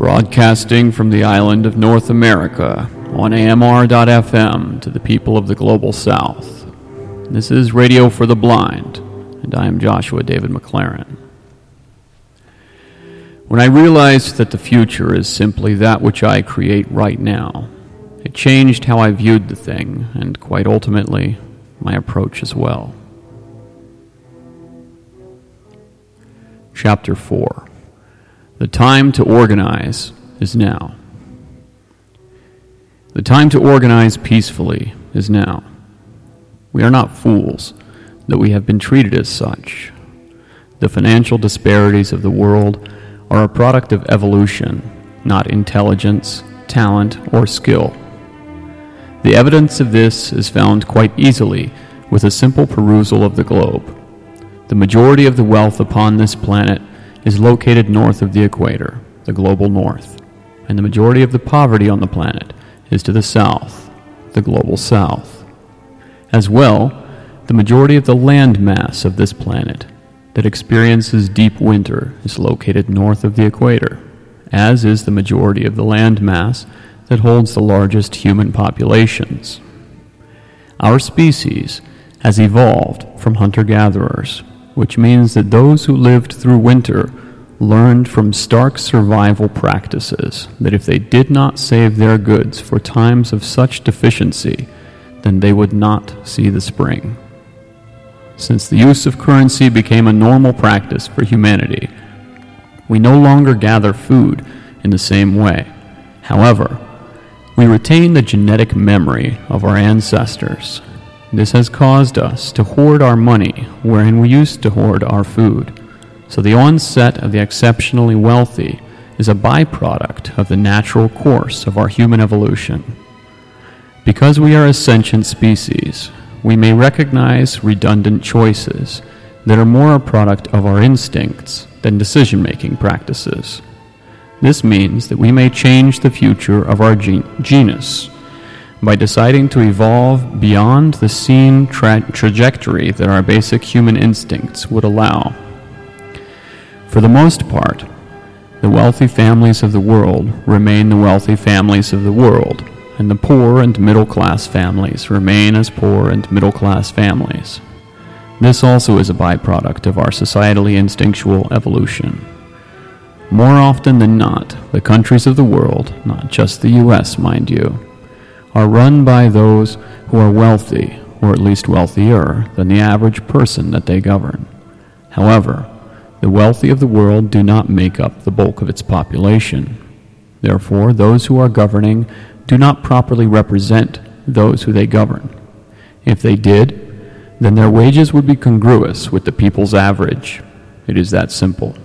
Broadcasting from the island of North America on AMR.FM to the people of the global south. This is Radio for the Blind, and I am Joshua David McLerran. When I realized that the future is simply that which I create right now, it changed how I viewed the thing, and quite ultimately, my approach as well. Chapter 4 the time to organize is now. The time to organize peacefully is now. We are not fools, that we have been treated as such. The financial disparities of the world are a product of evolution, not intelligence, talent, or skill. The evidence of this is found quite easily with a simple perusal of the globe. The majority of the wealth upon this planet is located north of the equator, the global north, and the majority of the poverty on the planet is to the south, the global south. As well, the majority of the land mass of this planet that experiences deep winter is located north of the equator, as is the majority of the land mass that holds the largest human populations. Our species has evolved from hunter gatherers which means that those who lived through winter learned from stark survival practices that if they did not save their goods for times of such deficiency, then they would not see the spring. Since the use of currency became a normal practice for humanity, we no longer gather food in the same way. However, we retain the genetic memory of our ancestors this has caused us to hoard our money wherein we used to hoard our food. So the onset of the exceptionally wealthy is a byproduct of the natural course of our human evolution. Because we are a sentient species, we may recognize redundant choices that are more a product of our instincts than decision making practices. This means that we may change the future of our gen- genus by deciding to evolve beyond the seen tra- trajectory that our basic human instincts would allow. For the most part, the wealthy families of the world remain the wealthy families of the world, and the poor and middle class families remain as poor and middle class families. This also is a byproduct of our societally instinctual evolution. More often than not, the countries of the world, not just the US, mind you, are run by those who are wealthy, or at least wealthier, than the average person that they govern. However, the wealthy of the world do not make up the bulk of its population. Therefore, those who are governing do not properly represent those who they govern. If they did, then their wages would be congruous with the people's average. It is that simple.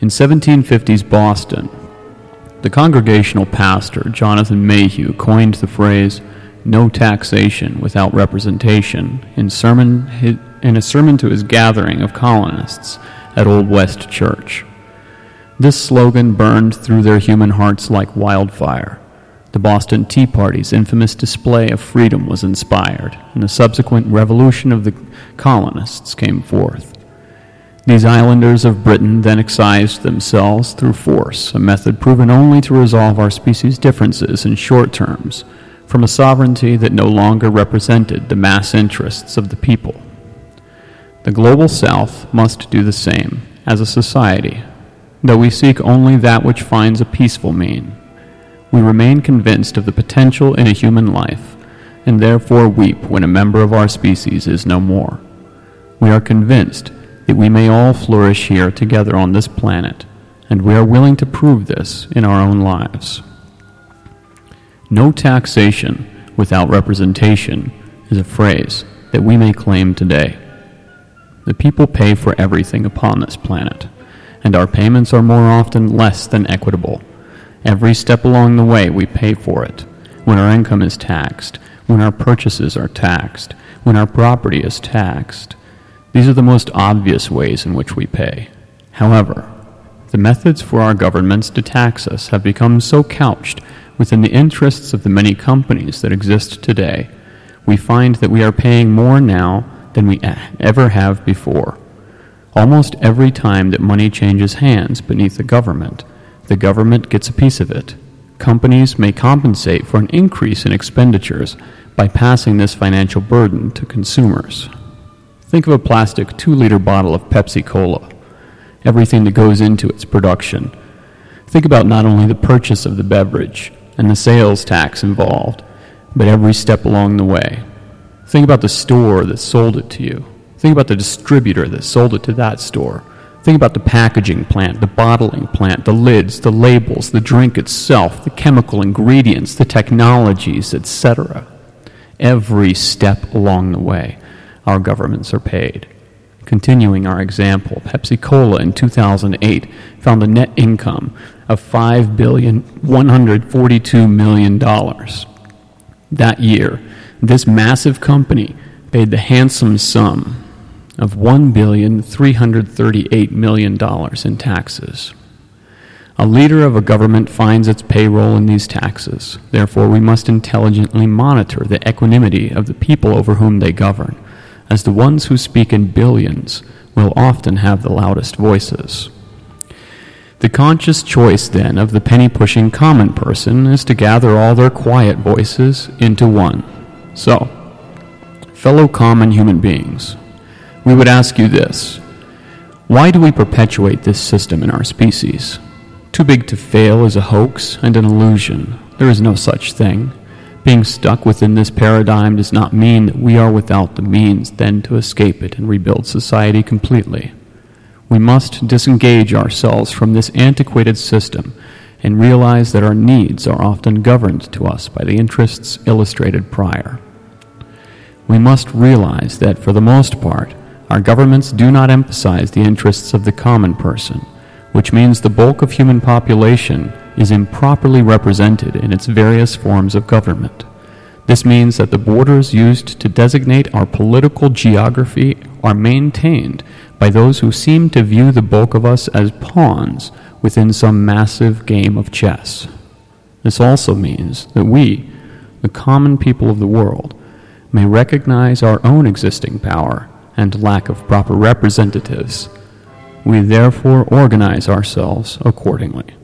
In 1750s Boston, the congregational pastor, Jonathan Mayhew, coined the phrase, no taxation without representation, in, sermon, in a sermon to his gathering of colonists at Old West Church. This slogan burned through their human hearts like wildfire. The Boston Tea Party's infamous display of freedom was inspired, and the subsequent revolution of the colonists came forth. These islanders of Britain then excised themselves through force, a method proven only to resolve our species' differences in short terms, from a sovereignty that no longer represented the mass interests of the people. The global South must do the same as a society, though we seek only that which finds a peaceful mean. We remain convinced of the potential in a human life, and therefore weep when a member of our species is no more. We are convinced that we may all flourish here together on this planet, and we are willing to prove this in our own lives. No taxation without representation is a phrase that we may claim today. The people pay for everything upon this planet, and our payments are more often less than equitable. Every step along the way we pay for it. When our income is taxed, when our purchases are taxed, when our property is taxed, these are the most obvious ways in which we pay. However, the methods for our governments to tax us have become so couched within the interests of the many companies that exist today, we find that we are paying more now than we ever have before. Almost every time that money changes hands beneath the government, the government gets a piece of it. Companies may compensate for an increase in expenditures by passing this financial burden to consumers. Think of a plastic 2 liter bottle of Pepsi Cola, everything that goes into its production. Think about not only the purchase of the beverage and the sales tax involved, but every step along the way. Think about the store that sold it to you. Think about the distributor that sold it to that store. Think about the packaging plant, the bottling plant, the lids, the labels, the drink itself, the chemical ingredients, the technologies, etc. Every step along the way, our governments are paid. Continuing our example, Pepsi Cola in 2008 found a net income of $5,142 million. That year, this massive company paid the handsome sum of $1,338 million in taxes. A leader of a government finds its payroll in these taxes. Therefore, we must intelligently monitor the equanimity of the people over whom they govern, as the ones who speak in billions will often have the loudest voices. The conscious choice, then, of the penny pushing common person is to gather all their quiet voices into one. So, fellow common human beings, we would ask you this Why do we perpetuate this system in our species? Too big to fail is a hoax and an illusion. There is no such thing. Being stuck within this paradigm does not mean that we are without the means then to escape it and rebuild society completely. We must disengage ourselves from this antiquated system and realize that our needs are often governed to us by the interests illustrated prior. We must realize that, for the most part, our governments do not emphasize the interests of the common person, which means the bulk of human population is improperly represented in its various forms of government. This means that the borders used to designate our political geography are maintained by those who seem to view the bulk of us as pawns within some massive game of chess. This also means that we, the common people of the world, may recognize our own existing power and lack of proper representatives. We therefore organize ourselves accordingly.